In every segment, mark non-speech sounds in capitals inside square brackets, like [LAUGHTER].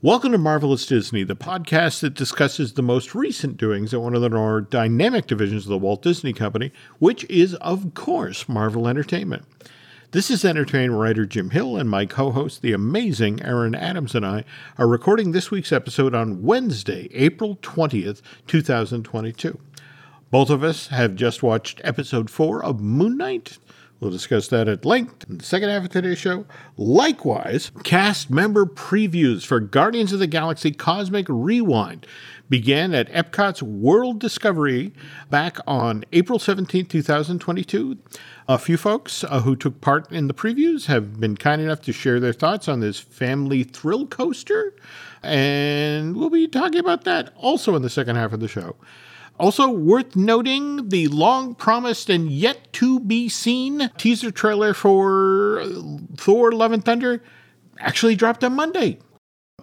Welcome to Marvelous Disney, the podcast that discusses the most recent doings at one of the more dynamic divisions of the Walt Disney Company, which is, of course, Marvel Entertainment. This is entertainment writer Jim Hill, and my co host, the amazing Aaron Adams, and I are recording this week's episode on Wednesday, April 20th, 2022. Both of us have just watched episode four of Moon Knight. We'll discuss that at length in the second half of today's show. Likewise, cast member previews for Guardians of the Galaxy Cosmic Rewind began at Epcot's World Discovery back on April 17, 2022. A few folks uh, who took part in the previews have been kind enough to share their thoughts on this family thrill coaster, and we'll be talking about that also in the second half of the show. Also, worth noting the long promised and yet to be seen teaser trailer for Thor Love and Thunder actually dropped on Monday.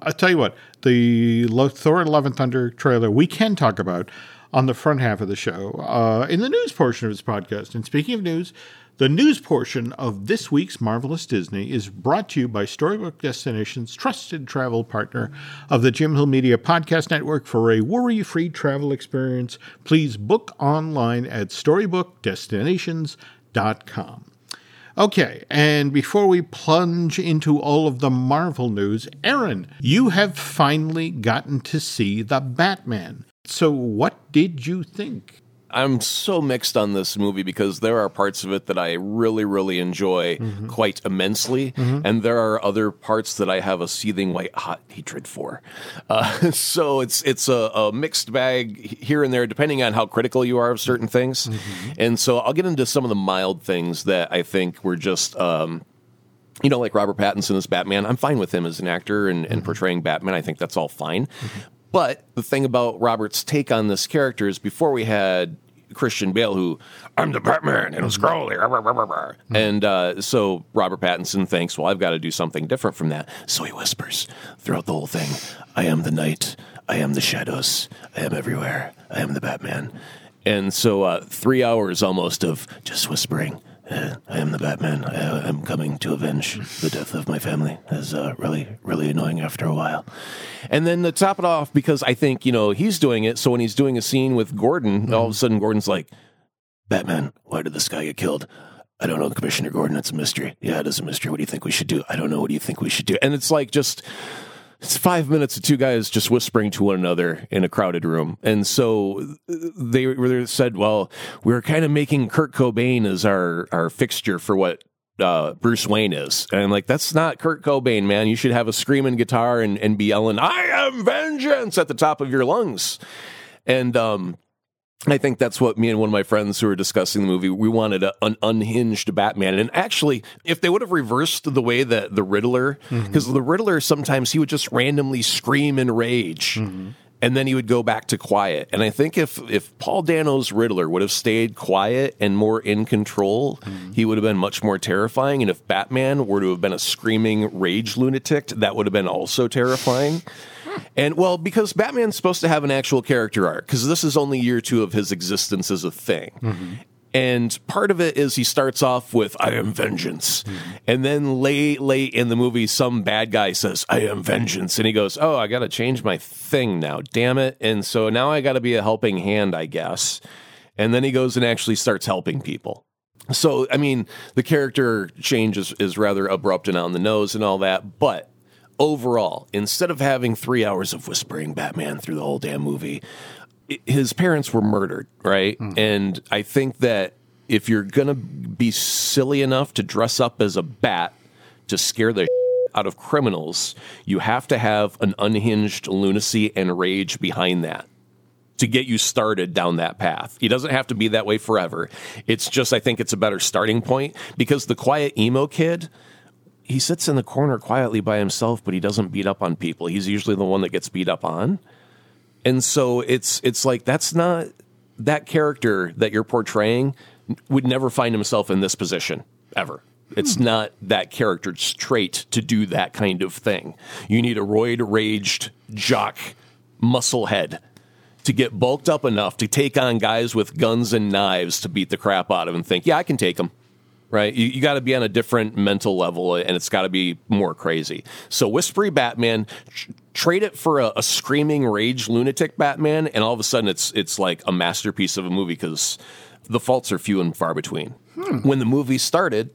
I'll tell you what, the Thor Love and Thunder trailer we can talk about on the front half of the show uh, in the news portion of this podcast. And speaking of news, the news portion of this week's Marvelous Disney is brought to you by Storybook Destinations, trusted travel partner of the Jim Hill Media Podcast Network. For a worry free travel experience, please book online at storybookdestinations.com. Okay, and before we plunge into all of the Marvel news, Aaron, you have finally gotten to see the Batman. So, what did you think? I'm so mixed on this movie because there are parts of it that I really, really enjoy mm-hmm. quite immensely, mm-hmm. and there are other parts that I have a seething white hot hatred for. Uh, [LAUGHS] so it's it's a, a, mixed bag here and there, depending on how critical you are of certain things. Mm-hmm. And so I'll get into some of the mild things that I think were just. Um, you know, like Robert Pattinson as Batman, I'm fine with him as an actor and, and mm-hmm. portraying Batman. I think that's all fine. Mm-hmm. But the thing about Robert's take on this character is before we had Christian Bale, who I'm the Batman and it's Crowley, mm-hmm. and uh, so Robert Pattinson thinks, well, I've got to do something different from that. So he whispers throughout the whole thing, "I am the night, I am the shadows, I am everywhere, I am the Batman." And so uh, three hours almost of just whispering uh, I am the Batman. I am coming to avenge the death of my family. Is uh, really, really annoying after a while. And then to top it off, because I think you know he's doing it. So when he's doing a scene with Gordon, mm-hmm. all of a sudden Gordon's like, "Batman, why did this guy get killed?" I don't know, Commissioner Gordon. It's a mystery. Yeah, it is a mystery. What do you think we should do? I don't know. What do you think we should do? And it's like just it's five minutes of two guys just whispering to one another in a crowded room. And so they, they said, well, we are kind of making Kurt Cobain as our, our fixture for what uh, Bruce Wayne is. And I'm like, that's not Kurt Cobain, man. You should have a screaming guitar and, and be yelling, I am vengeance at the top of your lungs. And um, I think that's what me and one of my friends who were discussing the movie, we wanted a, an unhinged Batman. And actually, if they would have reversed the way that the Riddler, because mm-hmm. the Riddler sometimes he would just randomly scream in rage. Mm-hmm. And then he would go back to quiet. And I think if if Paul Dano's Riddler would have stayed quiet and more in control, mm-hmm. he would have been much more terrifying. And if Batman were to have been a screaming rage lunatic, that would have been also terrifying. And well, because Batman's supposed to have an actual character arc, because this is only year two of his existence as a thing. Mm-hmm. And part of it is he starts off with "I am vengeance," mm-hmm. and then late, late in the movie, some bad guy says "I am vengeance," and he goes, "Oh, I got to change my thing now, damn it!" And so now I got to be a helping hand, I guess. And then he goes and actually starts helping people. So, I mean, the character change is, is rather abrupt and on the nose and all that, but overall, instead of having three hours of whispering Batman through the whole damn movie, his parents were murdered, right? Mm. And I think that if you're going to be silly enough to dress up as a bat to scare the [LAUGHS] out of criminals, you have to have an unhinged lunacy and rage behind that to get you started down that path. He doesn't have to be that way forever. It's just, I think it's a better starting point because the quiet emo kid he sits in the corner quietly by himself, but he doesn't beat up on people. He's usually the one that gets beat up on. And so it's it's like that's not that character that you're portraying would never find himself in this position ever. It's hmm. not that character's trait to do that kind of thing. You need a roid raged jock muscle head to get bulked up enough to take on guys with guns and knives to beat the crap out of him and think, yeah, I can take them right? You, you got to be on a different mental level, and it's got to be more crazy. So, whispery Batman, tr- trade it for a, a screaming rage lunatic Batman, and all of a sudden, it's it's like a masterpiece of a movie because the faults are few and far between. Hmm. When the movie started,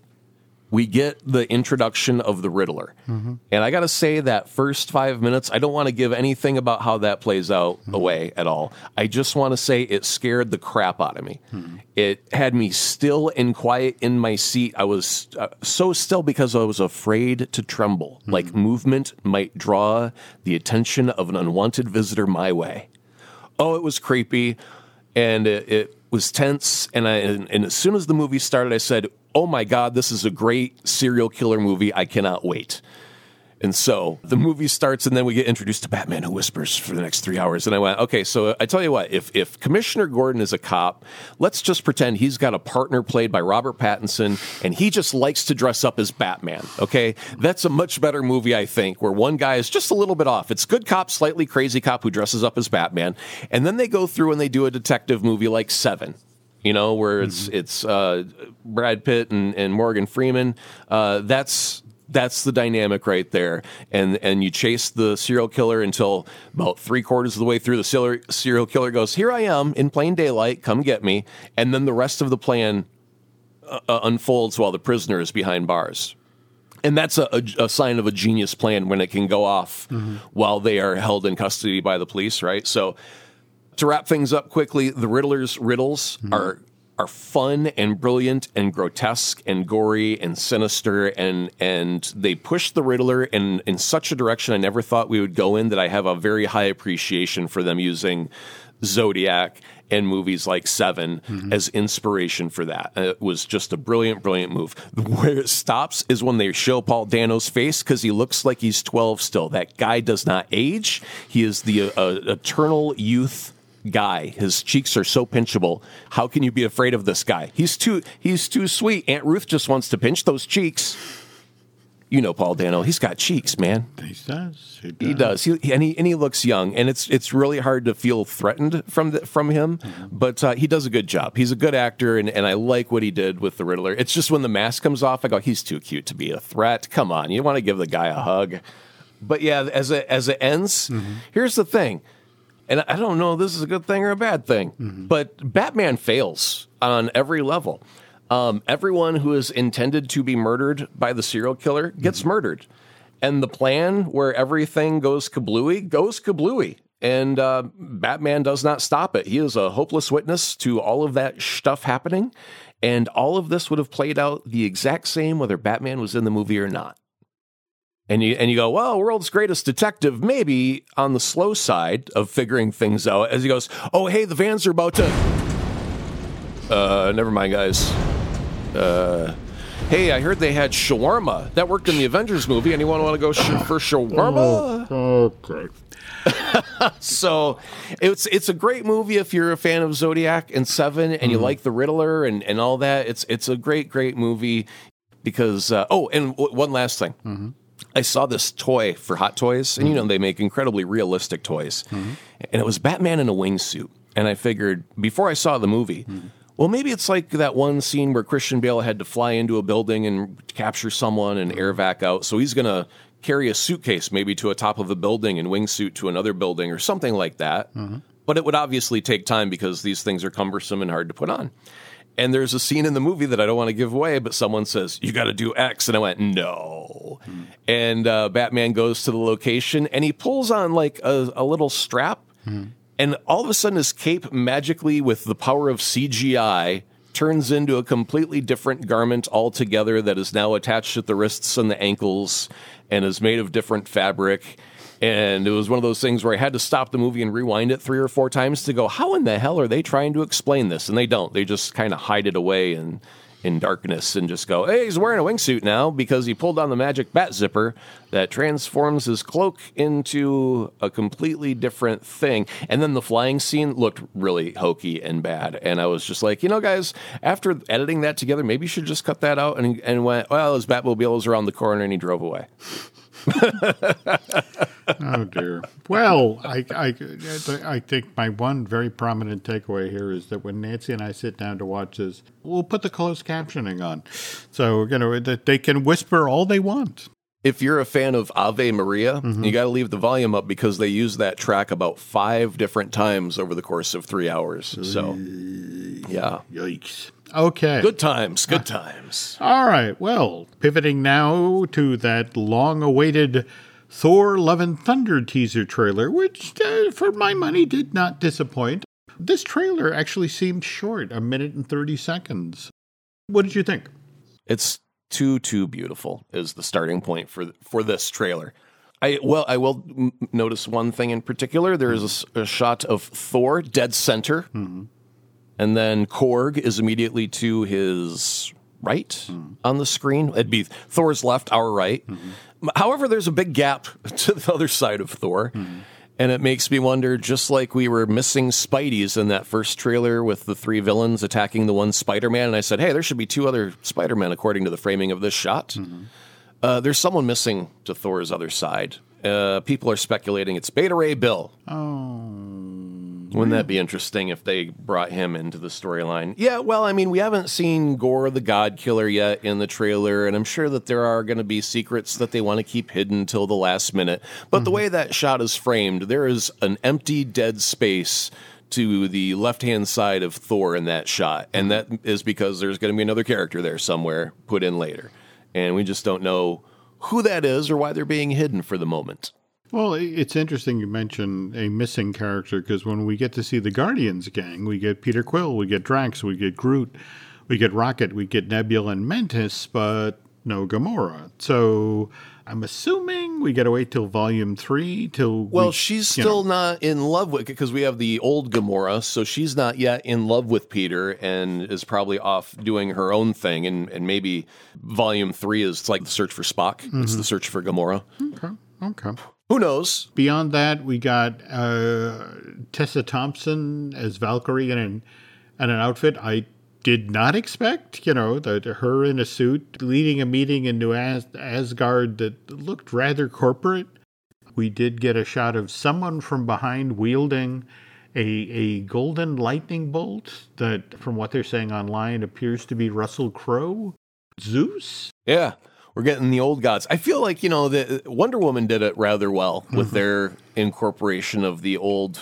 we get the introduction of the Riddler. Mm-hmm. And I got to say, that first five minutes, I don't want to give anything about how that plays out mm-hmm. away at all. I just want to say it scared the crap out of me. Hmm. It had me still and quiet in my seat. I was uh, so still because I was afraid to tremble, hmm. like movement might draw the attention of an unwanted visitor my way. Oh, it was creepy, and it, it was tense. And I and, and as soon as the movie started, I said, "Oh my god, this is a great serial killer movie! I cannot wait." And so the movie starts, and then we get introduced to Batman who whispers for the next three hours. And I went, okay, so I tell you what, if, if Commissioner Gordon is a cop, let's just pretend he's got a partner played by Robert Pattinson, and he just likes to dress up as Batman, okay? That's a much better movie, I think, where one guy is just a little bit off. It's good cop, slightly crazy cop who dresses up as Batman. And then they go through and they do a detective movie like Seven you know, where it's it's uh, Brad Pitt and, and Morgan Freeman. Uh, that's that's the dynamic right there, and and you chase the serial killer until about three quarters of the way through. The serial serial killer goes, "Here I am in plain daylight. Come get me," and then the rest of the plan uh, uh, unfolds while the prisoner is behind bars. And that's a, a, a sign of a genius plan when it can go off while they are held in custody by the police, right? So, to wrap things up quickly, the Riddler's riddles are are fun and brilliant and grotesque and gory and sinister and and they push the Riddler in in such a direction I never thought we would go in that I have a very high appreciation for them using Zodiac and movies like 7 as inspiration for that. Uh, It was just a brilliant, brilliant move. Where it stops is when they show Paul Dano's face because he looks like he's 12 still. That guy does not age. He is the uh, eternal youth guy. His cheeks are so pinchable. How can you be afraid of this guy? He's too he's too sweet. Aunt Ruth just wants to pinch those cheeks. You know Paul Dano. He's got cheeks, man. He does. He does. He does. He, and he and he looks young, and it's it's really hard to feel threatened from the, from him. But uh, he does a good job. He's a good actor, and, and I like what he did with the Riddler. It's just when the mask comes off, I go, he's too cute to be a threat. Come on, you want to give the guy a hug. But yeah, as it as it ends, here's the thing, and I don't know if this is a good thing or a bad thing, but Batman fails on every level. Um, everyone who is intended to be murdered by the serial killer gets murdered, and the plan where everything goes kablooey goes kablooey. And uh, Batman does not stop it. He is a hopeless witness to all of that stuff happening. And all of this would have played out the exact same whether Batman was in the movie or not. And you and you go, well, world's greatest detective, maybe on the slow side of figuring things out. As he goes, oh hey, the vans are about to. Uh, never mind, guys. Uh, hey, I heard they had shawarma that worked in the Avengers movie. Anyone want to go sh- for shawarma? Okay. [LAUGHS] So it's it's a great movie if you're a fan of Zodiac and Seven and you like the Riddler and, and all that. It's it's a great great movie because uh, oh and w- one last thing. I saw this toy for Hot Toys, and you know mm-hmm. they make incredibly realistic toys, mm-hmm. and it was Batman in a wingsuit. And I figured before I saw the movie, mm-hmm. well, maybe it's like that one scene where Christian Bale had to fly into a building and capture someone and air vac out. So he's gonna carry a suitcase maybe to a top of a building and wingsuit to another building or something like that. But it would obviously take time because these things are cumbersome and hard to put on. And there's a scene in the movie that I don't want to give away, but someone says, You got to do X. And I went, No. And uh, Batman goes to the location and he pulls on like a, a little strap. And all of a sudden, his cape magically, with the power of CGI, turns into a completely different garment altogether that is now attached at the wrists and the ankles and is made of different fabric. And it was one of those things where I had to stop the movie and rewind it three or four times to go, how in the hell are they trying to explain this? And they don't. They just kind of hide it away in, in darkness and just go, hey, he's wearing a wingsuit now because he pulled on the magic bat zipper that transforms his cloak into a completely different thing. And then the flying scene looked really hokey and bad. And I was just like, you know, guys, after editing that together, maybe you should just cut that out. And, and went, well, his Batmobile was around the corner and he drove away. [LAUGHS] oh dear. Well, I, I, I think my one very prominent takeaway here is that when Nancy and I sit down to watch this, we'll put the closed captioning on, so you know that they can whisper all they want. If you're a fan of Ave Maria, mm-hmm. you got to leave the volume up because they use that track about five different times over the course of three hours. So, yeah. Yikes. Okay. Good times. Good times. All right. Well, pivoting now to that long awaited Thor Love and Thunder teaser trailer, which, uh, for my money, did not disappoint. This trailer actually seemed short, a minute and 30 seconds. What did you think? It's too, too beautiful, is the starting point for, for this trailer. I well, I will m- notice one thing in particular. There is a, a shot of Thor dead center, mm-hmm. and then Korg is immediately to his right mm. on the screen. It'd be Thor's left, our right. Mm-hmm. However, there's a big gap [LAUGHS] to the other side of Thor. Mm-hmm. And it makes me wonder, just like we were missing Spideys in that first trailer with the three villains attacking the one Spider Man, and I said, hey, there should be two other Spider Men according to the framing of this shot. Mm-hmm. Uh, there's someone missing to Thor's other side. Uh, people are speculating it's Beta Ray Bill. Oh. Wouldn't that be interesting if they brought him into the storyline? Yeah, well, I mean, we haven't seen Gorr the God Killer yet in the trailer, and I'm sure that there are going to be secrets that they want to keep hidden till the last minute. But mm-hmm. the way that shot is framed, there is an empty, dead space to the left hand side of Thor in that shot, and that is because there's going to be another character there somewhere put in later, and we just don't know who that is or why they're being hidden for the moment. Well, it's interesting you mention a missing character because when we get to see the Guardians gang, we get Peter Quill, we get Drax, we get Groot, we get Rocket, we get Nebula and Mantis, but no Gamora. So I'm assuming we got to wait till volume three till. Well, we, she's still know. not in love with because we have the old Gamora, so she's not yet in love with Peter and is probably off doing her own thing. And, and maybe volume three is like the search for Spock. Mm-hmm. It's the search for Gamora. Okay. Okay. Who knows? Beyond that, we got uh, Tessa Thompson as Valkyrie in an, in an outfit I did not expect. You know, that her in a suit leading a meeting in New As- Asgard that looked rather corporate. We did get a shot of someone from behind wielding a, a golden lightning bolt that, from what they're saying online, appears to be Russell Crowe. Zeus? Yeah we're getting the old gods. I feel like you know the Wonder Woman did it rather well with mm-hmm. their incorporation of the old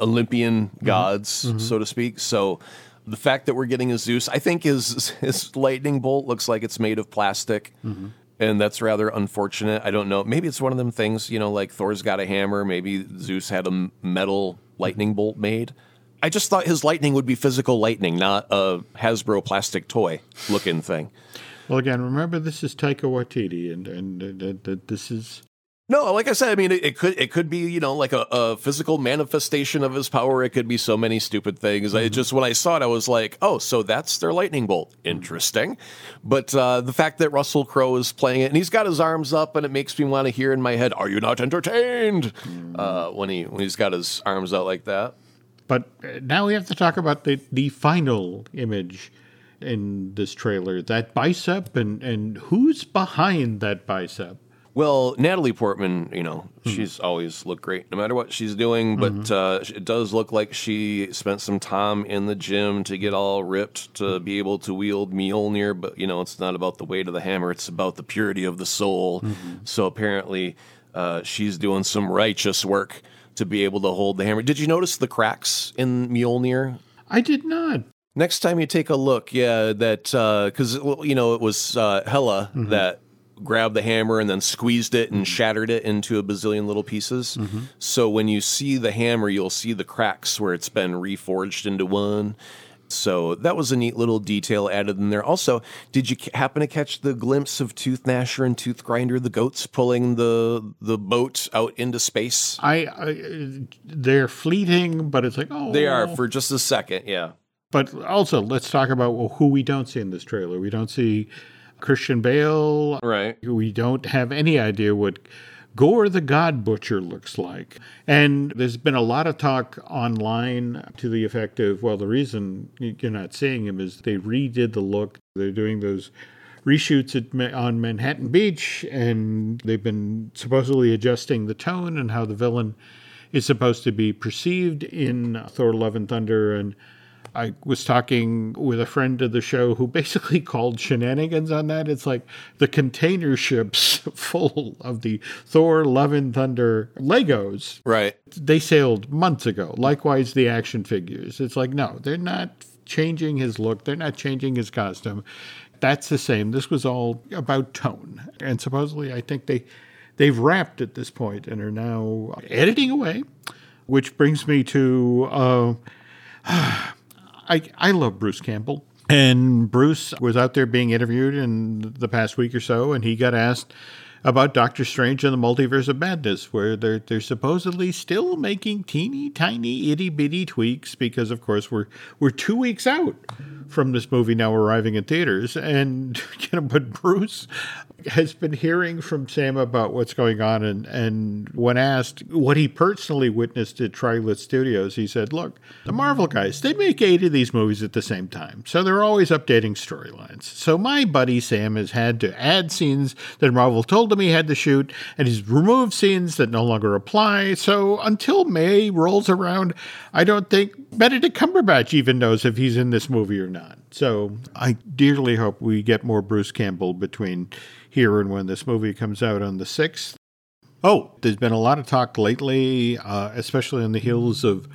Olympian mm-hmm. gods, mm-hmm. so to speak. So the fact that we're getting a Zeus, I think his his lightning bolt looks like it's made of plastic. Mm-hmm. And that's rather unfortunate. I don't know. Maybe it's one of them things, you know, like Thor's got a hammer. Maybe Zeus had a metal lightning bolt made. I just thought his lightning would be physical lightning, not a Hasbro plastic toy looking thing. Well, again, remember this is Taika Waititi, and and, and, this is no, like I said, I mean, it, it, could it could be you know like a, a, physical manifestation of his power. It could be so many stupid things. Mm-hmm. I just when I saw it, I was like, oh, so that's their lightning bolt. Interesting. But uh, the fact that Russell Crowe is playing it and he's got his arms up, and it makes me want to hear in my head, "Are you not entertained?" Mm-hmm. Uh, when he when he's got his arms out like that. But uh, now we have to talk about the the final image in this trailer that bicep and and who's behind that bicep well natalie portman you know mm-hmm. she's always looked great no matter what she's doing but mm-hmm. uh, it does look like she spent some time in the gym to get all ripped to be able to wield mjolnir but you know it's not about the weight of the hammer it's about the purity of the soul mm-hmm. so apparently uh, she's doing some righteous work to be able to hold the hammer did you notice the cracks in mjolnir I did not. Next time you take a look, yeah, that because uh, you know it was uh, Hela mm-hmm. that grabbed the hammer and then squeezed it and shattered it into a bazillion little pieces. Mm-hmm. So when you see the hammer, you'll see the cracks where it's been reforged into one. So that was a neat little detail added in there. Also, did you happen to catch the glimpse of Tooth Gnasher and Tooth Grinder, the goats pulling the the boat out into space? I, I they're fleeting, but it's like oh, they are for just a second, yeah. But also, let's talk about well, who we don't see in this trailer. We don't see Christian Bale. Right. We don't have any idea what Gorr the God Butcher looks like. And there's been a lot of talk online to the effect of, well, the reason you're not seeing him is they redid the look. They're doing those reshoots at, on Manhattan Beach, and they've been supposedly adjusting the tone and how the villain is supposed to be perceived in Thor: Love and Thunder, and I was talking with a friend of the show who basically [LAUGHS] called shenanigans on that. It's like the container ships [LAUGHS] full of the Thor Love and Thunder Legos. Right. They sailed months ago. Likewise, the action figures. It's like, no, they're not changing his look, they're not changing his costume. That's the same. This was all about tone. And supposedly, I think they. They've wrapped at this point and are now editing away, which brings me to uh, [SIGHS] I, I love Bruce Campbell. And Bruce was out there being interviewed in the past week or so, and he got asked about Doctor Strange and the Multiverse of Madness, where they're they're supposedly still making teeny tiny itty bitty tweaks because, of course, we're we're two weeks out from this movie now arriving in theaters, and [LAUGHS] you know, but Bruce has been hearing from Sam about what's going on, and and when asked what he personally witnessed at Trilith Studios, he said, "Look, the Marvel guys they make eight of these movies at the same time, so they're always updating storylines. So my buddy Sam has had to add scenes that Marvel told him he had to shoot, and he's removed scenes that no longer apply. So until May rolls around, I don't think Benedict Cumberbatch even knows if he's in this movie or not. So I dearly hope we get more Bruce Campbell between here and when this movie comes out on the 6th. Oh, there's been a lot of talk lately, uh, especially on the heels of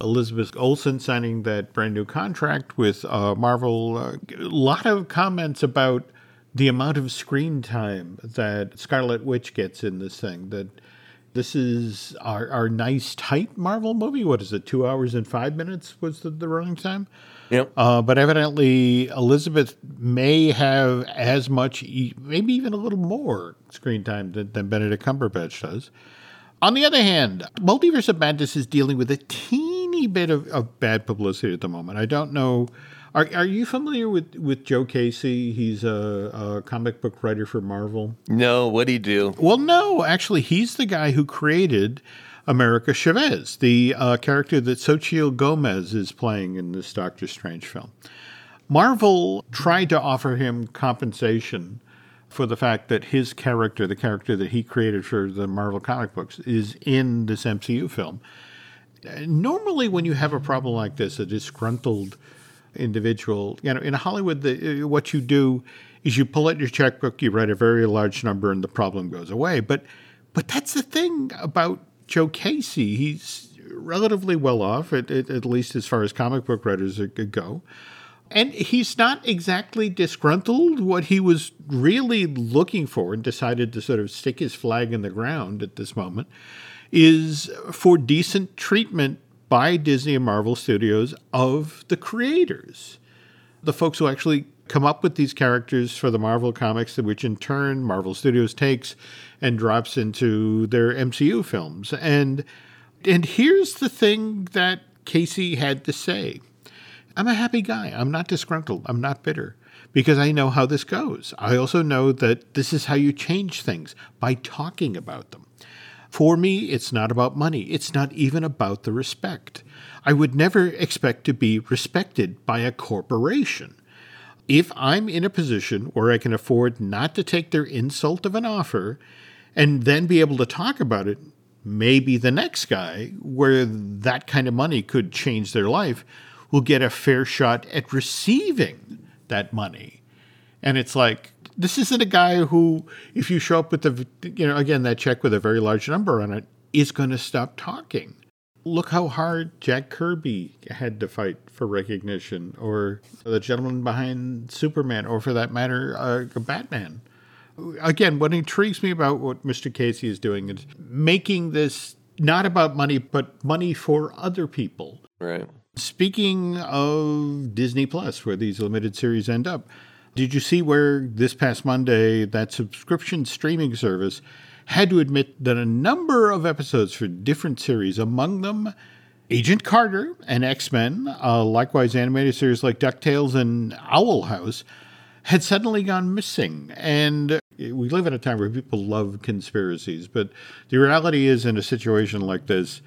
Elizabeth Olsen signing that brand new contract with uh, Marvel. A lot of comments about the amount of screen time that Scarlet Witch gets in this thing. That this is our, our nice, tight Marvel movie. What is it? Two hours and five minutes was the, the running time? Yep. Uh, but evidently, Elizabeth may have as much, maybe even a little more screen time than, than Benedict Cumberbatch does. On the other hand, Multiverse of Madness is dealing with a teeny bit of, of bad publicity at the moment. I don't know. Are, are you familiar with, with Joe Casey? He's a, a comic book writer for Marvel. No, what'd he do? Well, no, actually, he's the guy who created America Chavez, the uh, character that Xochitl Gomez is playing in this Doctor Strange film. Marvel tried to offer him compensation for the fact that his character, the character that he created for the Marvel comic books, is in this MCU film. Normally, when you have a problem like this, a disgruntled individual, you know, in Hollywood, the, uh, what you do is you pull out your checkbook, you write a very large number, and the problem goes away. But, but that's the thing about Joe Casey. He's relatively well off, at, at, at least as far as comic book writers go. And he's not exactly disgruntled. What he was really looking for and decided to sort of stick his flag in the ground at this moment is for decent treatment by Disney and Marvel Studios of the creators, the folks who actually come up with these characters for the Marvel comics, which in turn Marvel Studios takes and drops into their MCU films. And and here's the thing that Casey had to say. I'm a happy guy. I'm not disgruntled. I'm not bitter because I know how this goes. I also know that this is how you change things by talking about them. For me, it's not about money. It's not even about the respect. I would never expect to be respected by a corporation. If I'm in a position where I can afford not to take their insult of an offer and then be able to talk about it, maybe the next guy, where that kind of money could change their life, will get a fair shot at receiving that money. And it's like, this isn't a guy who, if you show up with the, you know, again, that check with a very large number on it, is going to stop talking. Look how hard Jack Kirby had to fight for recognition, or the gentleman behind Superman, or for that matter, uh, Batman. Again, what intrigues me about what Mr. Casey is doing is making this not about money, but money for other people. Right. Speaking of Disney Plus, where these limited series end up, did you see where this past Monday that subscription streaming service had to admit that a number of episodes for different series, among them Agent Carter and X Men, uh, likewise animated series like DuckTales and Owl House, had suddenly gone missing. And we live in a time where people love conspiracies, but the reality is, in a situation like this,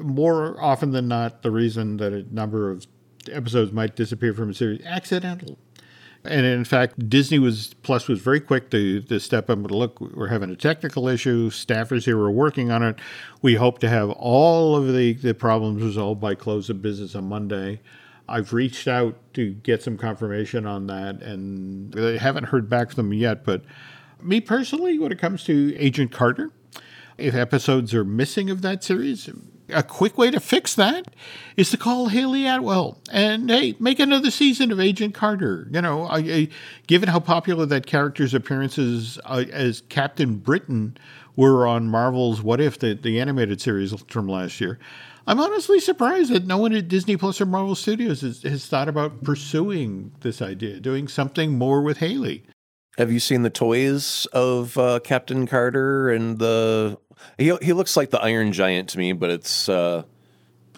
more often than not, the reason that a number of episodes might disappear from a series accidental And in fact, Disney was Plus was very quick to, to step up and look, we're having a technical issue. Staffers here are working on it. We hope to have all of the, the problems resolved by close of business on Monday. I've reached out to get some confirmation on that, and I haven't heard back from them yet. But me personally, when it comes to Agent Carter, if episodes are missing of that series, a quick way to fix that is to call Hayley Atwell and hey, make another season of Agent Carter. You know, I, I, given how popular that character's appearances uh, as Captain Britain were on Marvel's What If, the, the animated series from last year, I'm honestly surprised that no one at Disney Plus or Marvel Studios has, has thought about pursuing this idea, doing something more with Hayley. Have you seen the toys of uh, Captain Carter and the? He he looks like the Iron Giant to me, but it's uh,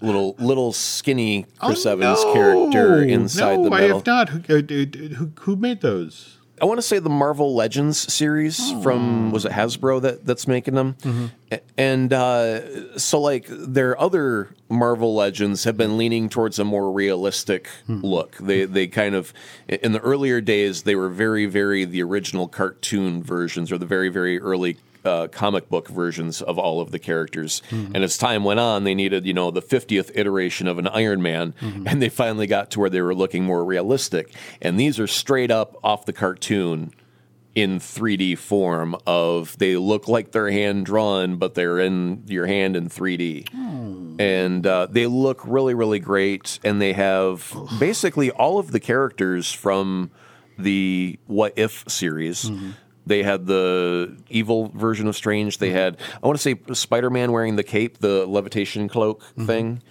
little little skinny Chris oh, Evans no. character inside no, the metal. I have not. Who, uh, who, who made those? I want to say the Marvel Legends series oh. from was it Hasbro that that's making them, mm-hmm. and uh, so like their other Marvel Legends have been leaning towards a more realistic hmm. look. They they kind of in the earlier days they were very very the original cartoon versions or the very very early uh, comic book versions of all of the characters. Mm-hmm. And as time went on, they needed, you know, the 50th iteration of an Iron Man, mm-hmm. and they finally got to where they were looking more realistic. And these are straight up off the cartoon in 3D form of they look like they're hand drawn, but they're in your hand in 3D. Oh. And uh, they look really, really great. And they have basically all of the characters from the What If series. Mm-hmm. They had the evil version of Strange. They mm-hmm. had, I want to say, Spider Man wearing the cape, the levitation cloak mm-hmm. thing.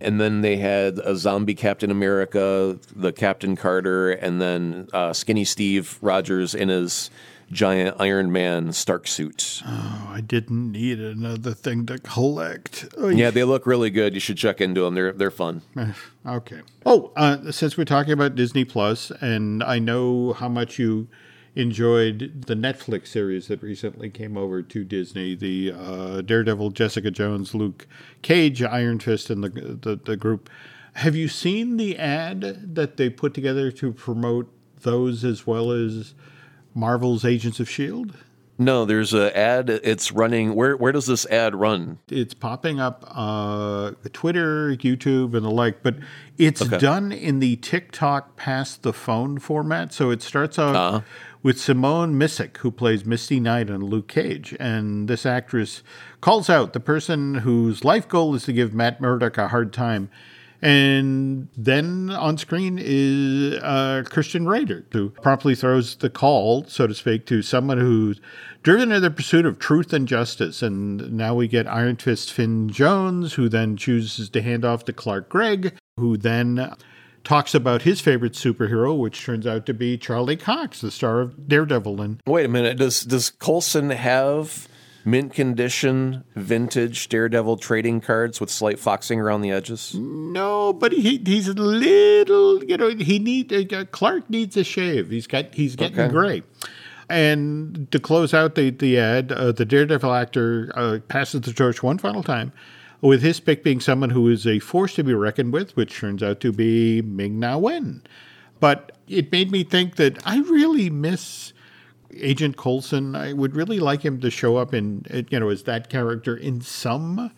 And then they had a zombie Captain America, the Captain Carter, and then uh, Skinny Steve Rogers in his giant Iron Man Stark suit. Oh, I didn't need another thing to collect. Yeah, they look really good. You should check into them. They're they're fun. [SIGHS] okay. Oh, uh, since we're talking about Disney Plus, and I know how much you enjoyed the Netflix series that recently came over to Disney, the uh, Daredevil, Jessica Jones, Luke Cage, Iron Fist, and the, the, the group. Have you seen the ad that they put together to promote those as well as Marvel's Agents of Shield? No, there's an ad. It's running. Where where does this ad run? It's popping up uh, Twitter, YouTube, and the like. But it's okay. done in the TikTok past the phone format. So it starts out uh-huh with Simone Missick, who plays Misty Knight and Luke Cage. And this actress calls out the person whose life goal is to give Matt Murdock a hard time. And then on screen is uh, Krysten Ritter, who promptly throws the call, so to speak, to someone who's driven in the pursuit of truth and justice. And now we get Iron Fist Finn Jones, who then chooses to hand off to Clark Gregg, who then talks about his favorite superhero, which turns out to be Charlie Cox, the star of Daredevil. And wait a minute, does does Coulson have mint condition vintage Daredevil trading cards with slight foxing around the edges? No, but he he's a little, you know, he need uh, Clark needs a shave. He's got he's getting okay. gray. And to close out the the ad, uh, the Daredevil actor uh, passes the torch one final time with his pick being someone who is a force to be reckoned with, which turns out to be Ming Na Wen. But it made me think that I really miss Agent Coulson. I would really like him to show up in, you know, as that character in some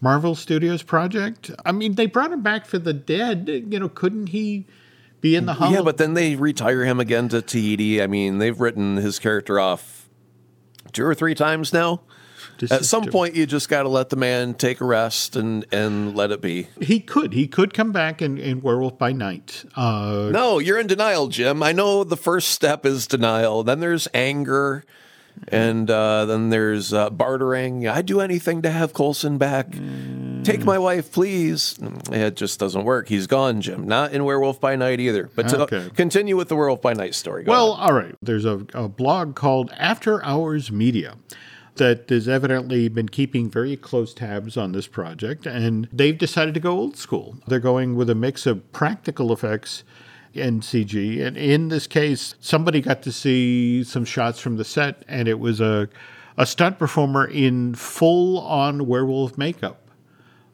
Marvel Studios project. I mean, they brought him back for the dead. You know, couldn't he be in the Yeah, but then they retire him again to Tahiti. I mean, they've written his character off two or three times now. At some point, you just got to let the man take a rest and, and let it be. He could. He could come back in, in Werewolf by Night. Uh, no, you're in denial, Jim. I know the first step is denial. Then there's anger. And uh, then there's uh, bartering. I'd do anything to have Coulson back. Mm. Take my wife, please. It just doesn't work. He's gone, Jim. Not in Werewolf by Night either. But to okay. continue with the Werewolf by Night story. Go well, all right. There's a, a blog called After Hours Media that has evidently been keeping very close tabs on this project, and they've decided to go old school. They're going with a mix of practical effects and CG. And in this case, somebody got to see some shots from the set, and it was a, a stunt performer in full on werewolf makeup.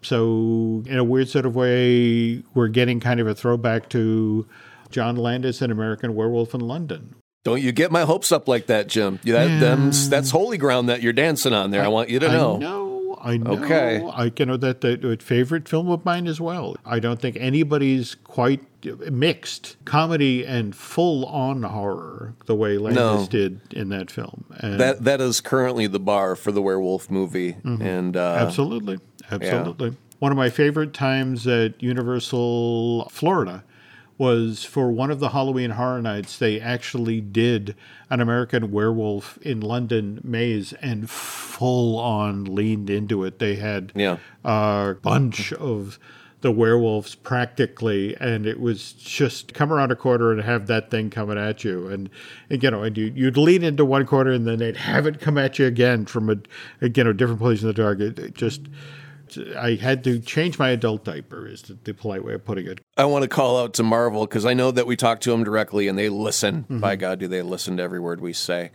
So, in a weird sort of way, we're getting kind of a throwback to John Landis and American Werewolf in London. Don't you get my hopes up like that, Jim? That, Yeah. them's- that's holy ground that you're dancing on there. I, want you to know. I know. I know. Okay. I you know that that favorite film of mine as well. I don't think anybody's quite mixed comedy and full on horror the way Landis No. did in that film. And That that is currently the bar for the werewolf movie, and uh, Absolutely. Absolutely. One of my favorite times at Universal Florida was for one of the Halloween Horror Nights. They actually did an American Werewolf in London maze and full on leaned into it. They had Yeah. a bunch of the werewolves practically and it was just come around a corner and have that thing coming at you and, and you know and you, you'd lean into one corner and then they'd have it come at you again from a again a different place in the dark it, it just i had to change my adult diaper is the, the polite way of putting it I want to call out to Marvel because I know that we talk to them directly and they listen. Mm-hmm. By God, do they listen to every word we say?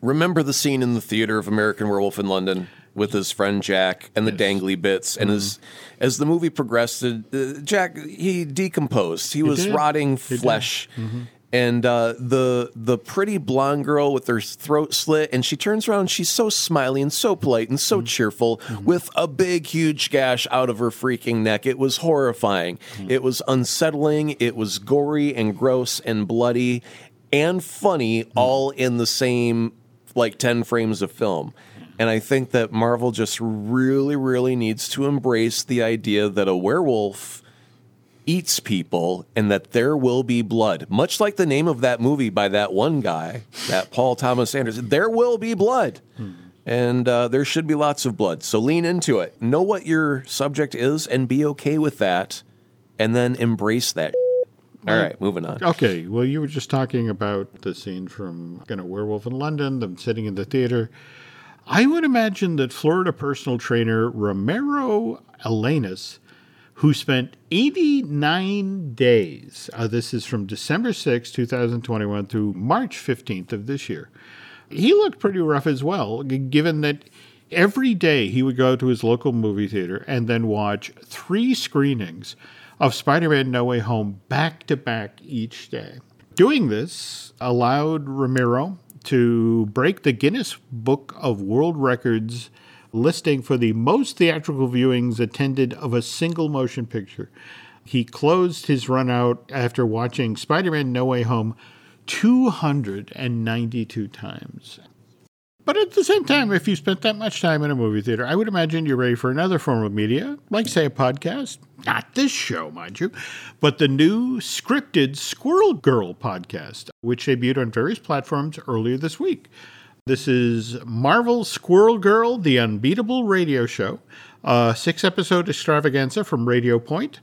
Remember the scene in the theater of American Werewolf in London with his friend Jack and the dangly bits, and as mm-hmm. as the movie progressed, uh, Jack he decomposed. He, was did. rotting flesh. Mm-hmm. And uh, the the pretty blonde girl with her throat slit, and she turns around. She's so smiley and so polite and so mm-hmm. cheerful, mm-hmm. with a big, huge gash out of her freaking neck. It was horrifying. Mm-hmm. It was unsettling. It was gory and gross and bloody and funny, all in the same like ten frames of film. And I think that Marvel just really, really needs to embrace the idea that a werewolf eats people and that there will be blood. Much like the name of that movie by that one guy, that Paul Thomas Anderson, there will be blood. And uh, there should be lots of blood. So lean into it. Know what your subject is and be okay with that. And then embrace that. All right, moving on. Okay, well, you were just talking about the scene from you know, Werewolf in London, them sitting in the theater. I would imagine that Florida personal trainer Ramiro Alanis, who spent 89 days, uh, this is from December 6, 2021 through March 15th of this year, he looked pretty rough as well, given that every day he would go to his local movie theater and then watch three screenings of Spider Man No Way Home back to back each day. Doing this allowed Ramiro to break the Guinness Book of World Records listing for the most theatrical viewings attended of a single motion picture. He closed his run out after watching Spider Man No Way Home 292 times. But at the same time, if you spent that much time in a movie theater, I would imagine you're ready for another form of media, like, say, a podcast. Not this show, mind you, but the new scripted Squirrel Girl podcast, which debuted on various platforms earlier this week. This is Marvel Squirrel Girl, the unbeatable radio show, a six episode extravaganza from Radio Point.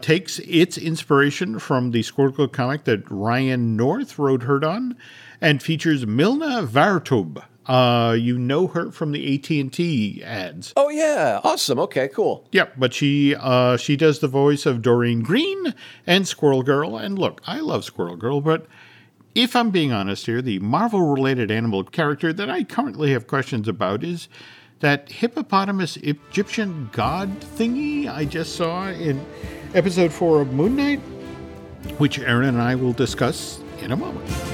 Takes its inspiration from the Squirrel Girl comic that Ryan North wrote her on, and features Milana Vayntrub. Uh, you know her from the AT and T ads. Oh, yeah. Awesome. Okay, cool. Yep, but she uh, she does the voice of Doreen Green and Squirrel Girl. And look, I love Squirrel Girl, but if I'm being honest here, the Marvel related animal character that I currently have questions about is that hippopotamus Egyptian god thingy I just saw in episode four of Moon Knight, which Aaron and I will discuss in a moment.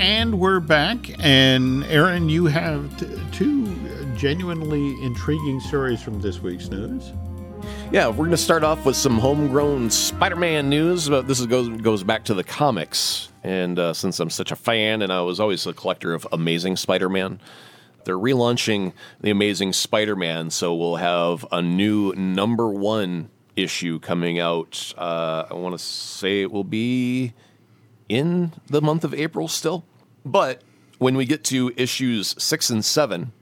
And we're back. And Aaron, you have t- two genuinely intriguing stories from this week's news. Yeah, we're going to start off with some homegrown Spider-Man news. But this is, goes goes back to the comics, and uh, since I'm such a fan, and I was always a collector of Amazing Spider-Man, they're relaunching the Amazing Spider-Man, so we'll have a new number one issue coming out. Uh, I want to say it will be in the month of April still, but when we get to issues six and seven,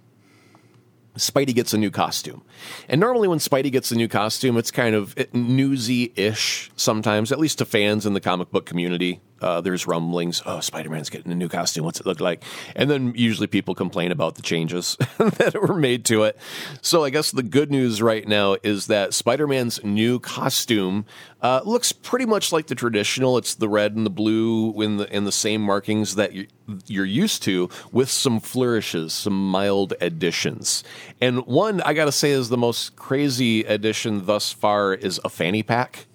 Spidey gets a new costume. And normally, when Spidey gets a new costume, it's kind of newsy ish sometimes, at least to fans in the comic book community. Uh, there's rumblings, oh, Spider Man's getting a new costume. What's it look like? And then usually people complain about the changes [LAUGHS] that were made to it. So I guess the good news right now is that Spider Man's new costume uh, looks pretty much like the traditional. It's the red and the blue in the, in the same markings that you're, you're used to, with some flourishes, some mild additions. And one, I got to say, is the most crazy addition thus far is a fanny pack.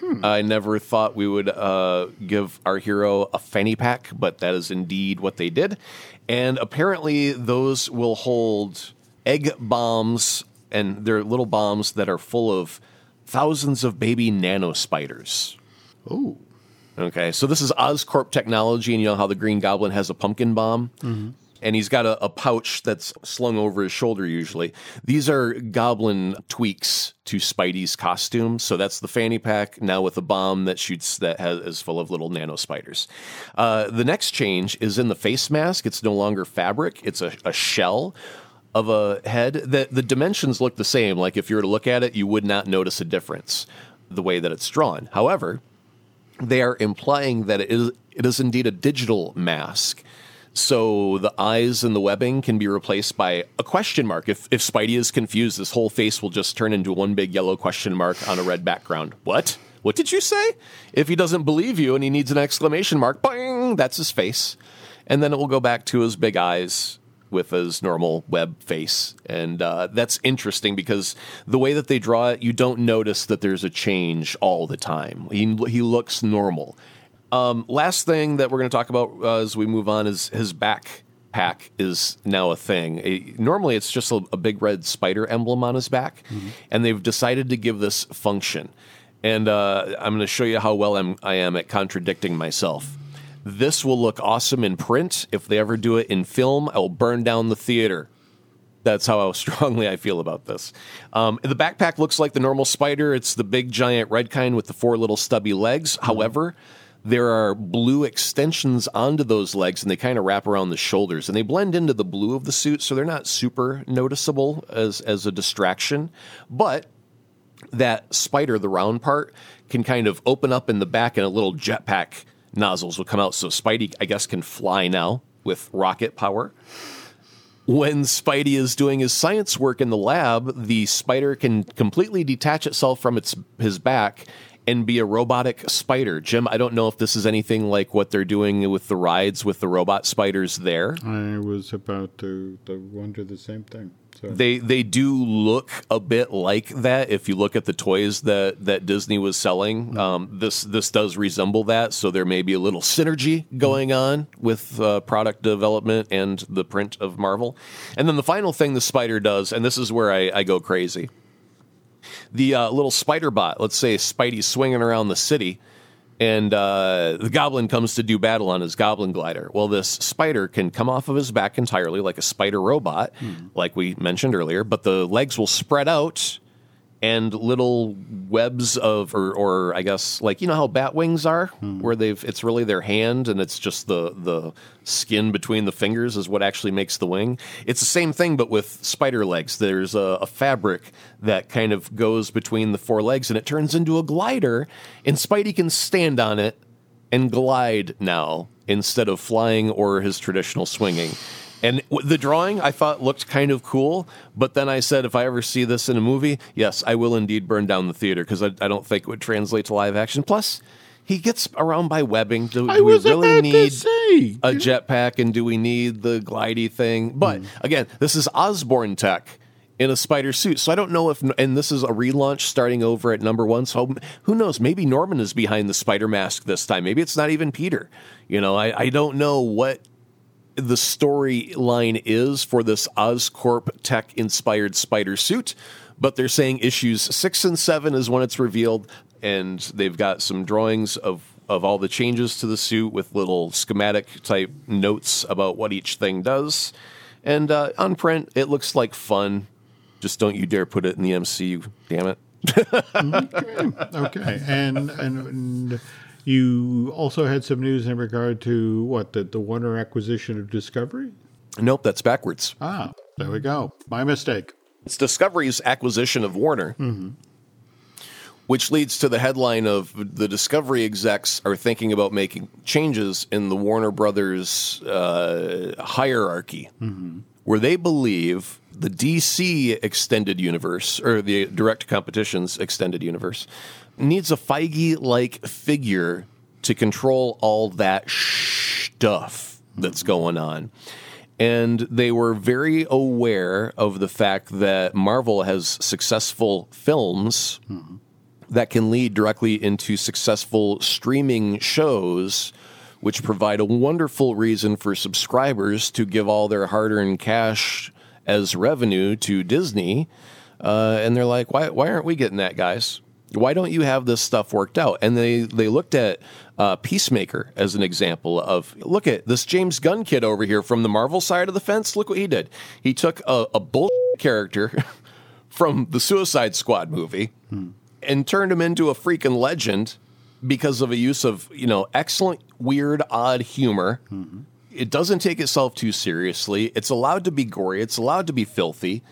Hmm. I never thought we would uh, give our hero a fanny pack, but that is indeed what they did. And apparently, those will hold egg bombs, and they're little bombs that are full of thousands of baby nano spiders. Oh. Okay, so this is Oscorp technology, and you know how the Green Goblin has a pumpkin bomb? Mm-hmm and he's got a, a, pouch that's slung over his shoulder usually. These are goblin tweaks to Spidey's costume. So that's the fanny pack now with a bomb that shoots that has, is full of little nano spiders. Uh, the next change is in the face mask. It's no longer fabric, it's a, a shell of a head. that the dimensions look the same. Like if you were to look at it, you would not notice a difference the way that it's drawn. However, they are implying that it is, it is indeed a digital mask so the eyes and the webbing can be replaced by a question mark. If, if Spidey is confused, this whole face will just turn into one big yellow question mark on a red background. What? What did you say? If he doesn't believe you and he needs an exclamation mark, bang, that's his face. And then it will go back to his big eyes with his normal web face. And uh, that's interesting because the way that they draw it, you don't notice that there's a change all the time. He, he looks normal. Um, last thing that we're going to talk about uh, as we move on is his backpack is now a thing. normally, it's just a, a, big red spider emblem on his back, mm-hmm. and they've decided to give this function. And uh, I'm going to show you how well I'm, I am at contradicting myself. This will look awesome in print. If they ever do it in film, I will burn down the theater. That's how [LAUGHS] strongly I feel about this. Um, the backpack looks like the normal spider. It's the big giant red kind with the four little stubby legs. Mm-hmm. However, there are blue extensions onto those legs and they kind of wrap around the shoulders and they blend into the blue of the suit so they're not super noticeable as as a distraction but that spider the round part can kind of open up in the back and a little jetpack nozzles will come out so spidey i guess can fly now with rocket power. When Spidey is doing his science work in the lab, the spider can completely detach itself from its his back and be a robotic spider. Jim, I don't know if this is anything like what they're doing with the rides with the robot spiders there. I was about to, to wonder the same thing. So. They they do look a bit like that. If you look at the toys that, that Disney was selling, mm-hmm. um, this this does resemble that. So there may be a little synergy going on with uh, product development and the print of Marvel. And then the final thing the spider does, and this is where I, I go crazy the uh, little spider bot. Let's say Spidey's swinging around the city, and uh, the goblin comes to do battle on his goblin glider. Well, this spider can come off of his back entirely like a spider robot, hmm. like we mentioned earlier, but the legs will spread out and little webs of or, or I guess like you know how bat wings are hmm. where they've it's really their hand and it's just the the skin between the fingers is what actually makes the wing. It's the same thing but with spider legs. There's a, a fabric that kind of goes between the four legs and it turns into a glider and Spidey can stand on it and glide now instead of flying or his traditional swinging. And the drawing I thought looked kind of cool, but then I said if I ever see this in a movie, yes, I will indeed burn down the theater because I, I, don't think it would translate to live action. Plus, he gets around by webbing. Do, do we really need a jetpack and do we need the glidey thing? But mm. again, this is Osborn tech in a spider suit. So I don't know if, and this is a relaunch starting over at number one. So who knows? Maybe Norman is behind the spider mask this time. Maybe it's not even Peter. You know, I, I don't know what the storyline is for this Oscorp tech inspired spider suit, but they're saying issues six and seven is when it's revealed, and they've got some drawings of of all the changes to the suit with little schematic type notes about what each thing does. And uh, on print, it looks like fun. Just don't you dare put it in the MCU, damn it. [LAUGHS] okay. okay. And, and, and you also had some news in regard to what the, the Warner acquisition of Discovery. Nope, that's backwards. Ah. There we go. My mistake. It's Discovery's acquisition of Warner, which leads to the headline of the Discovery execs are thinking about making changes in the Warner Brothers uh, hierarchy, where they believe the DC extended universe or the direct competition's extended universe needs a Feige like figure to control all that stuff that's going on and they were very aware of the fact that Marvel has successful films that can lead directly into successful streaming shows, which provide a wonderful reason for subscribers to give all their hard earned cash as revenue to Disney. Uh, and they're like, why, why aren't we getting that, guys? Why don't you have this stuff worked out? And they, they looked at uh, Peacemaker as an example of look at this James Gunn kid over here from the Marvel side of the fence. Look what he did. He took a, a bull [LAUGHS] character [LAUGHS] from the Suicide Squad movie and turned him into a freaking legend because of a use of you know excellent weird odd humor. It doesn't take itself too seriously. It's allowed to be gory. It's allowed to be filthy.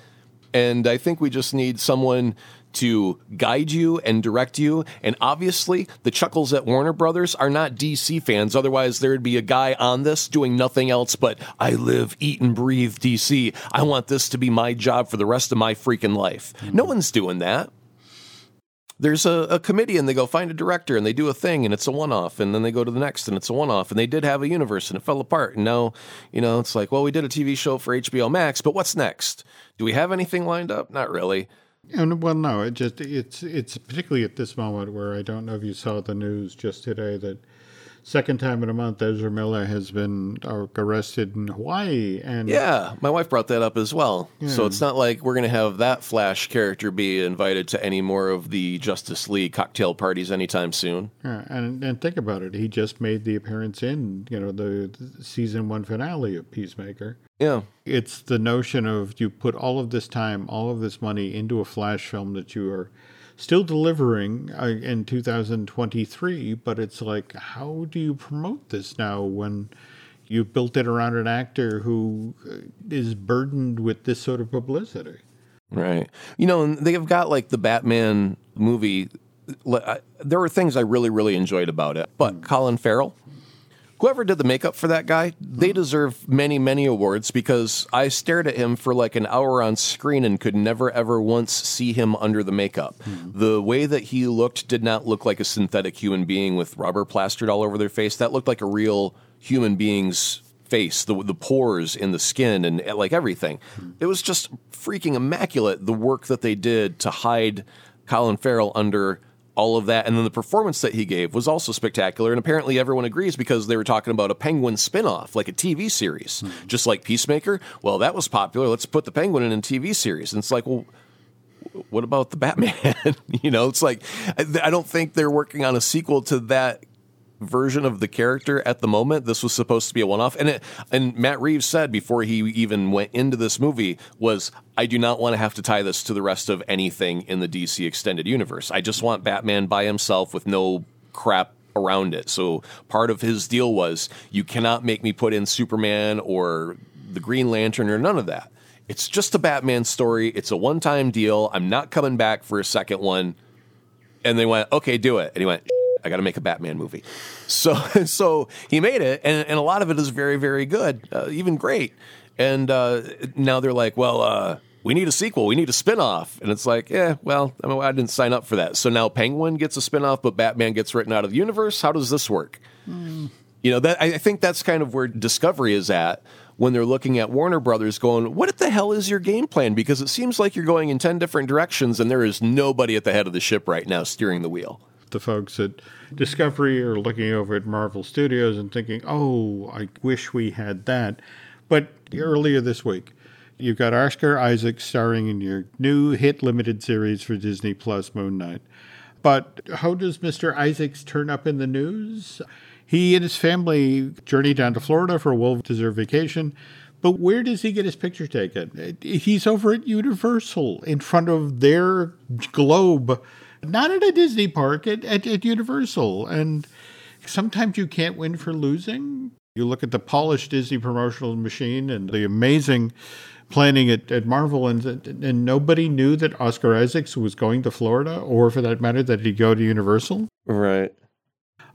And I think we just need someone to guide you and direct you. And obviously, the chuckles at Warner Brothers are not DC fans. Otherwise, there'd be a guy on this doing nothing else but I live, eat, and breathe DC. I want this to be my job for the rest of my freaking life. No mm-hmm. one's doing that. There's a, a committee and they go find a director and they do a thing and it's a one off and then they go to the next and it's a one off and they did have a universe and it fell apart and now you know it's like well we did a TV show for HBO Max but what's next? Do we have anything lined up? Not really. And well, no, it just it's it's particularly at this moment where I don't know if you saw the news just today that second time in a month Ezra Miller has been uh, arrested in Hawaii, and Yeah, my wife brought that up as well. So it's not like we're going to have that Flash character be invited to any more of the Justice League cocktail parties anytime soon. Yeah, and and think about it, he just made the appearance in you know the, the season one finale of Peacemaker. Yeah. It's the notion of you put all of this time, all of this money into a Flash film that you are still delivering uh, in 2023, but it's like, how do you promote this now when you've built it around an actor who uh, burdened with this sort of publicity? Right. You know, and they've got like the Batman movie. There were things I really, really enjoyed about it. But Colin Farrell, whoever did the makeup for that guy, they mm-hmm. deserve many, many awards because I stared at him for like an hour on screen and could never, ever once see him under the makeup. Mm-hmm. The way that he looked did not look like a synthetic human being with rubber plastered all over their face. That looked like a real human being's face, the the pores in the skin, and uh, like everything. Mm-hmm. It was just freaking immaculate. The work that they did to hide Colin Farrell under all of that, and then the performance that he gave was also spectacular. And apparently, everyone agrees because they were talking about a Penguin spinoff, like a TV series, hmm. just like Peacemaker. Well, that was popular. Let's put the Penguin in a TV series. And it's like, well, what about the Batman? [LAUGHS] you know, it's like I, I don't think they're working on a sequel to that version of the character at the moment. This was supposed to be a one-off, and it, and Matt Reeves said before he even went into this movie was, "I do not want to have to tie this to the rest of anything in the DC extended universe. I just want Batman by himself with no crap." around it. So part of his deal was you cannot make me put in Superman or the Green Lantern or none of that. It's just a Batman story. It's a one-time deal. I'm not coming back for a second one and they went, okay, do it. And he went, I got to make a Batman movie. So, [LAUGHS] so he made it, and, and a lot of it is very, very good, uh, even great. And uh, now they're like, well, uh, we need a sequel, we need a spinoff, and it's like, yeah, well, I, mean, I didn't sign up for that. So now Penguin gets a spinoff, but Batman gets written out of the universe. How does this work? You know, that I I think that's kind of where Discovery is at when they're looking at Warner Brothers going, what the hell is your game plan? Because it seems like you're going in 10 different directions and there is nobody at the head of the ship right now steering the wheel. The folks at Discovery are looking over at Marvel Studios and thinking, oh, I wish we had that. But earlier this week, you've got Oscar Isaac starring in your new hit limited series for Disney Plus, Moon Knight. But how does Mr. Isaacs turn up in the news? He and his family journey down to Florida for a well deserved vacation. But where does he get his picture taken? He's over at Universal in front of their globe, not at a Disney park, at, at, at Universal. And sometimes you can't win for losing. You look at the polished Disney promotional machine and the amazing planning at, at Marvel, and and nobody knew that Oscar Isaacs was going to Florida, or for that matter, that he'd go to Universal. Right.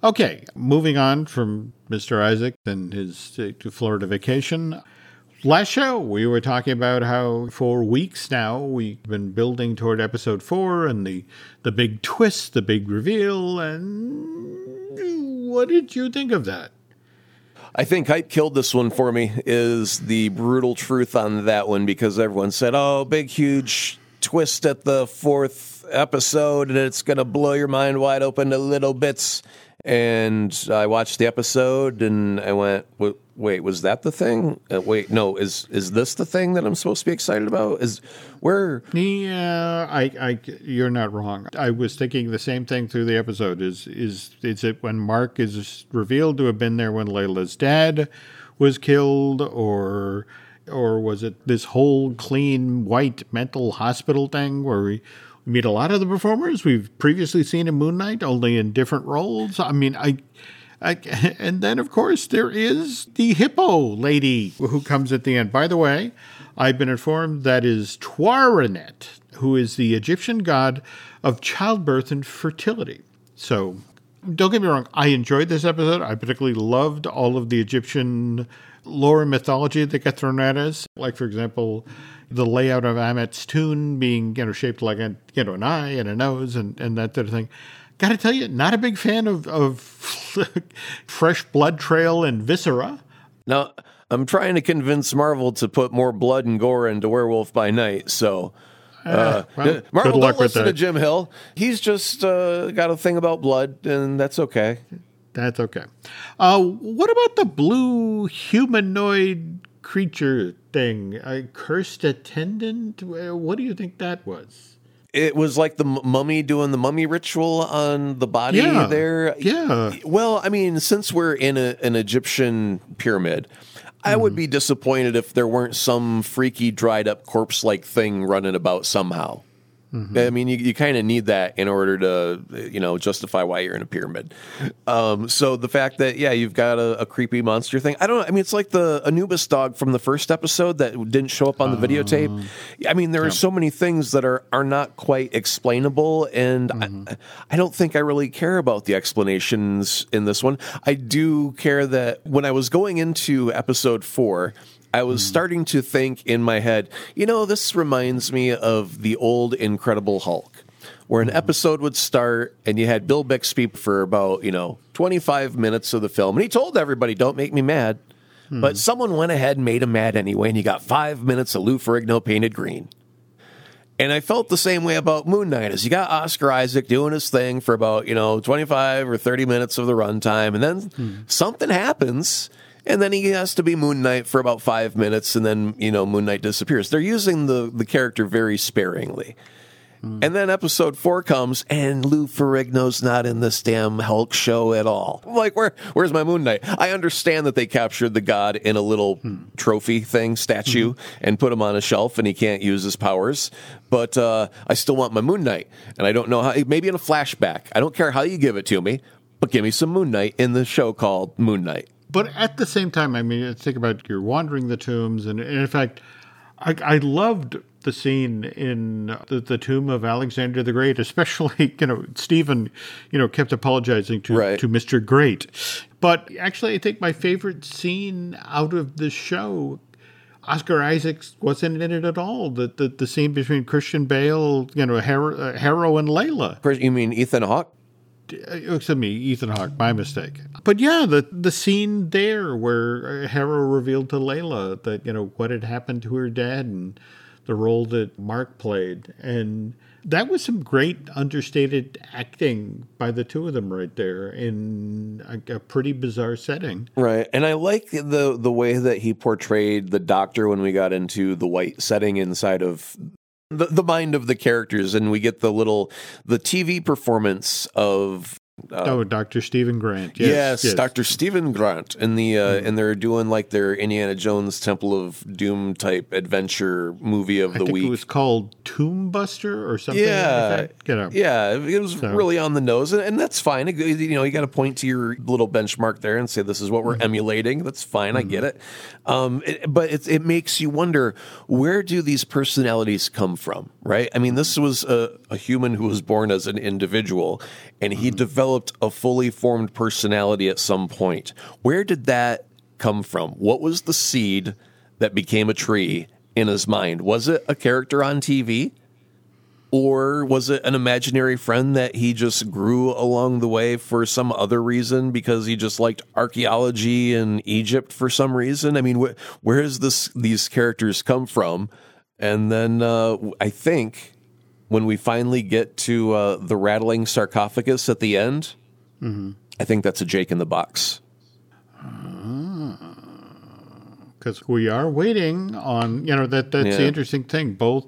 Okay, moving on from Mr. Isaac and his uh, Florida vacation. Last show, we were talking about how for weeks now we've been building toward episode four and the the big twist, the big reveal, and what did you think of that? I think hype killed this one for me. Is the brutal truth on that one because everyone said, "Oh, big huge twist at the fourth episode, and it's going to blow your mind wide open to little bits." and I watched the episode and I went, "Wait, was that the thing? Uh, wait, no, is is this the thing that I'm supposed to be excited about? Is where?" Yeah, I, I, you're not wrong. I was thinking the same thing through the episode. Is is is it when Mark is revealed to have been there when Layla's dad was killed, or or was it this whole clean white mental hospital thing where we meet a lot of the performers we've previously seen in Moon Knight, only in different roles. I mean, I, [LAUGHS] And then of course there is the hippo lady who comes at the end. By the way, I've been informed that is Taweret, who is the Egyptian god of childbirth and fertility. So don't get me wrong, I enjoyed this episode. I particularly loved all of the Egyptian lore and mythology that got thrown at us. Like, for example, the layout of Ammit's tune being you know shaped like a you know an eye and a nose and, and that sort of thing. Got to tell you, not a big fan of of [LAUGHS] fresh blood trail and viscera. Now I'm trying to convince Marvel to put more blood and gore into Werewolf by Night. So. Uh, well, Marvel, don't listen to Jim Hill. He's just uh, got a thing about blood, and that's okay. That's okay. Uh, what about the blue humanoid creature thing. A cursed attendant? What do you think that was? It was like the mummy doing the mummy ritual on the body yeah, there. Yeah. Well, I mean, since we're in a, an Egyptian pyramid, I would mm-hmm. be disappointed if there weren't some freaky dried up corpse like thing running about somehow. Mm-hmm. I mean, you, you kind of need that in order to, you know, justify why you're in a pyramid. Um, so the fact that, yeah, you've got a, a, creepy monster thing. I don't know. I mean, it's like the Anubis dog from the first episode that didn't show up on the uh, videotape. I mean, there yeah. are so many things that are, are not quite explainable. And mm-hmm. I, I don't think I really care about the explanations in this one. I do care that when I was going into episode four, I was mm. starting to think in my head, you know, this reminds me of the old Incredible Hulk, where an mm. episode would start and you had Bill Bixby for about, you know, 25 minutes of the film. And he told everybody, don't make me mad. Mm. But someone went ahead and made him mad anyway. And you got five minutes of Lou Ferrigno painted green. And I felt the same way about Moon Knight as you got Oscar Isaac doing his thing for about, you know, 25 or 30 minutes of the runtime. And then mm. something happens and then he has to be Moon Knight for about five minutes, and then you know Moon Knight disappears. They're using the the character very sparingly. Mm. And then episode four comes, and Lou Ferrigno's not in this damn Hulk show at all. I'm like, where, where's my Moon Knight? I understand that they captured the god in a little mm. trophy thing, statue, mm. and put him on a shelf, and he can't use his powers. But uh, I still want my Moon Knight, and I don't know how. Maybe in a flashback. I don't care how you give it to me, but give me some Moon Knight in the show called Moon Knight. But at the same time, I mean, think about you're wandering the tombs, and, and in fact, I, I, loved the scene in the, the, tomb of Alexander the Great, especially [LAUGHS] you know Stephen, you know, kept apologizing to right. to Mister Great, but actually, I think my favorite scene out of the show. Oscar Isaacs wasn't in it at all. The the, the scene between Christian Bale, you know, Harrow, uh, Harrow and Layla. You mean Ethan Hawke? Excuse me, Ethan Hawke, my mistake. But yeah, the the scene there where Harrow revealed to Layla that you know what had happened to her dad and the role that Mark played, and that was some great understated acting by the two of them right there in a, a, pretty bizarre setting. Right, and I like the the way that he portrayed the doctor when we got into the white setting inside of the, the mind of the characters and we get the little the TV performance of oh, Dr. Stephen Grant. Yes, Yes, Dr. Stephen Grant, and the uh, Mm-hmm. and they're doing like their Indiana Jones Temple of Doom type adventure movie of I the think week. it was called Tomb Buster or something. yeah, like that. You know. yeah, it was really on the nose, and, and that's fine. It- You know, you got to point to your little benchmark there and say this is what we're Mm-hmm. emulating. That's fine. I get it. Um, it- but it, it makes you wonder where do these personalities come from, right? I mean, this was a, a human who was born as an individual, and he Mm-hmm. Developed a fully formed personality at some point. Where did that come from? What was the seed that became a tree in his mind? Was it a character on TV? Or was it an imaginary friend that he just grew along the way for some other reason because he just liked archaeology in Egypt for some reason? I mean, wh- where does this these characters come from? And then uh, I think when we finally get to uh, the rattling sarcophagus at the end, I think that's a Jake in the box. because we are waiting on you know that that's the interesting thing. Both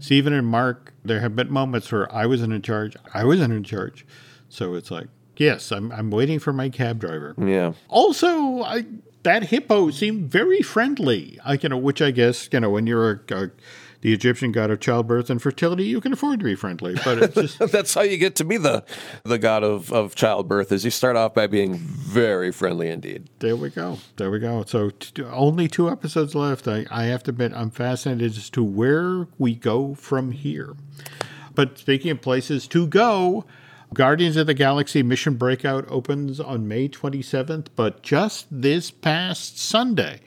stephen and mark there have been moments where i wasn't in charge i wasn't in charge. So it's like yes i'm, I'm waiting for my cab driver. Yeah. also I, that hippo seemed very friendly I, you know which i guess you know when you're a, a, the egyptian god of childbirth and fertility you can afford to be friendly but it's just [LAUGHS] That's how you get to be the the god of, of childbirth is you start off by being very friendly indeed. There we go. There we go. So t- only two episodes left. I, I have to admit, I'm fascinated as to where we go from here. But speaking of places to go, Guardians of the Galaxy Mission Breakout opens on May 27th, but just this past Sunday,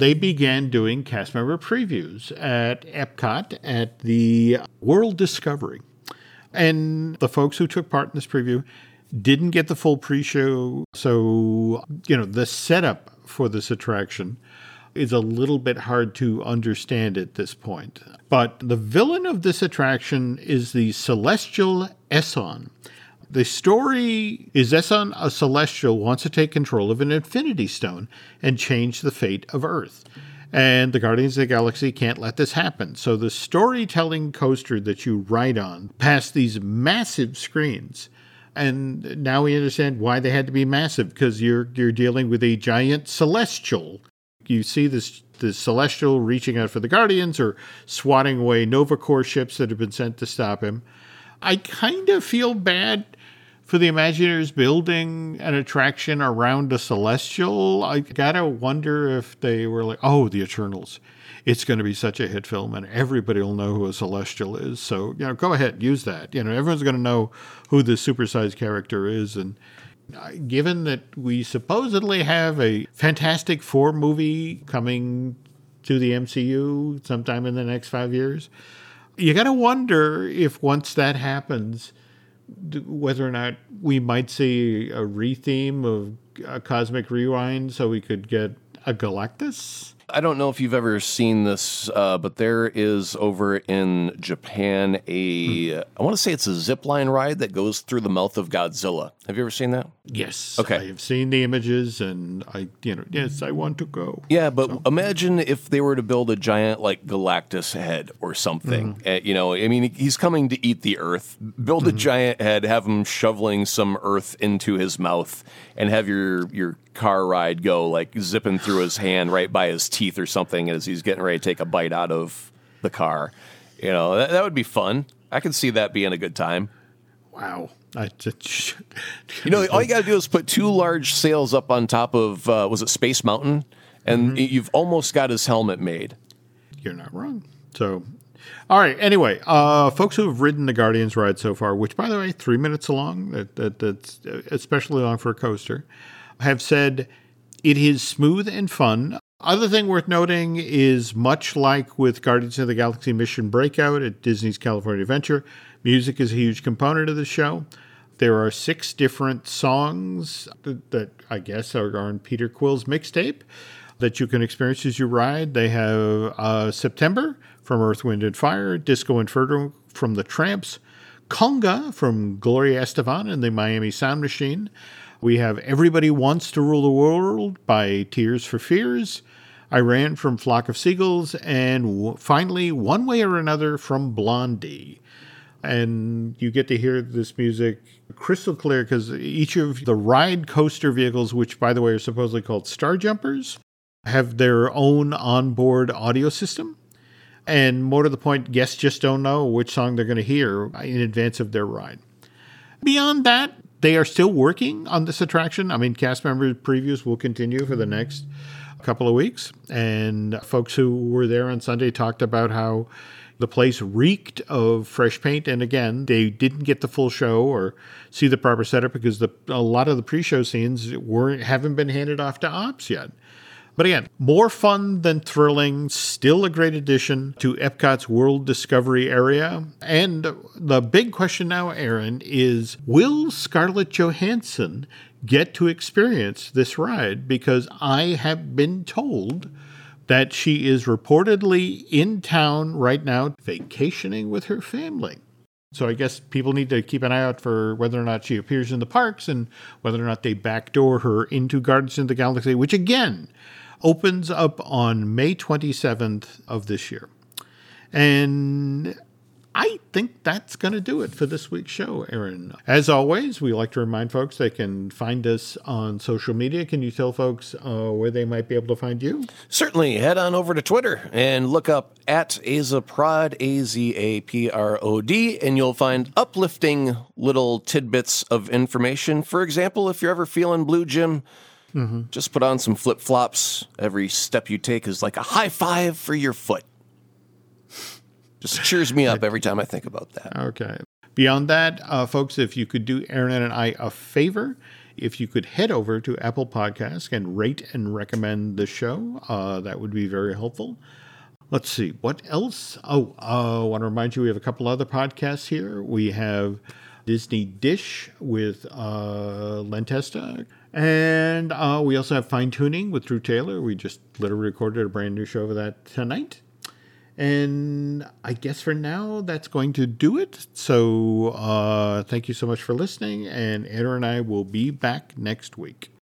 they began doing cast member previews at Epcot at the World Discovery. And the folks who took part in this preview didn't get the full pre show. So, you know, the setup for this attraction is a little bit hard to understand at this point. But the villain of this attraction is the Celestial Eson. The story is Eson, a celestial, wants to take control of an infinity stone and change the fate of Earth. And the Guardians of the Galaxy can't let this happen. So the storytelling coaster that you ride on past these massive screens, and now we understand why they had to be massive because you're you're dealing with a giant celestial. You see this this celestial reaching out for the Guardians or swatting away Nova Corps ships that have been sent to stop him. I kind of feel bad for the Imagineers building an attraction around a celestial. I gotta wonder if they were like, oh, the Eternals. It's going to be such a hit film, and everybody will know who a celestial is. So, you know, go ahead, use that. You know, everyone's going to know who the supersized character is. And uh, given that we supposedly have a Fantastic Four movie coming to the MCU sometime in the next five years, you got to wonder if once that happens, whether or not we might see a retheme of a Cosmic Rewind so we could get a Galactus. I don't know if you've ever seen this, uh, but there is over in Japan a I want to say it's a zip line ride that goes through the mouth of Godzilla. Have you ever seen that? Yes. Okay. I have seen the images and I, you know, yes, I want to go. Yeah, but imagine if they were to build a giant like Galactus head or something. Uh, you know, I mean, he's coming to eat the Earth. Build a giant head, have him shoveling some Earth into his mouth, and have your your car ride go like zipping through his hand right by his teeth or something as he's getting ready to take a bite out of the car. You know, that, that would be fun. I can see that being a good time. Wow. I just, [LAUGHS] You know, all you got to do is put two large sails up on top of uh, was it Space Mountain, and you've almost got his helmet made. you're not wrong. So, all right. Anyway, uh, folks who have ridden the Guardians ride so far, which by the way, three minutes long, that, that that's especially long for a coaster, have said it is smooth and fun. Other thing worth noting is much like with Guardians of the Galaxy Mission Breakout at Disney's California Adventure, music is a huge component of the show. There are six different songs that, that I guess are on Peter Quill's mixtape that you can experience as you ride. They have uh, September from Earth, Wind, and Fire, Disco Inferno from the Trammps, Conga from Gloria Estefan and the Miami Sound Machine. We have Everybody Wants to Rule the World by Tears for Fears, I Ran from Flock of Seagulls, and w- finally, One Way or Another from Blondie and you get to hear this music crystal clear because each of the ride coaster vehicles, which by the way are supposedly called Star Jumpers, have their own onboard audio system. And more to the point, guests just don't know which song they're going to hear in advance of their ride. Beyond that, they are still working on this attraction. I mean, cast member previews will continue for the next couple of weeks. And folks who were there on Sunday talked about how the place reeked of fresh paint. And again, they didn't get the full show or see the proper setup because the, a lot of the pre-show scenes weren't haven't been handed off to ops yet. But again, more fun than thrilling, still a great addition to Epcot's World Discovery area. And the big question now, Aaron, is will Scarlett Johansson get to experience this ride? Because I have been told that she is reportedly in town right now vacationing with her family. So I guess people need to keep an eye out for whether or not she appears in the parks and whether or not they backdoor her into Guardians of the Galaxy, which again opens up on May 27th of this year. And I think that's going to do it for this week's show, Aaron. As always, we like to remind folks they can find us on social media. Can you tell folks uh, where they might be able to find you? Certainly. Head on over to Twitter and look up at Azaprod, A Z A P R O D, and you'll find uplifting little tidbits of information. For example, if you're ever feeling blue, Jim, mm-hmm. just put on some flip flops. Every step you take is like a high five for your foot. Just cheers me up every time I think about that. Okay. Beyond that, uh, folks, if you could do Aaron and I a favor, if you could head over to Apple Podcasts and rate and recommend the show, uh, that would be very helpful. Let's see, what else? Oh, uh, I want to remind you we have a couple other podcasts here. We have Disney Dish with uh, Len Testa. And uh, we also have Fine Tuning with Drew Taylor. We just literally recorded a brand new show of that tonight. And I guess for now, that's going to do it. So uh, thank you so much for listening. And Aaron and I will be back next week.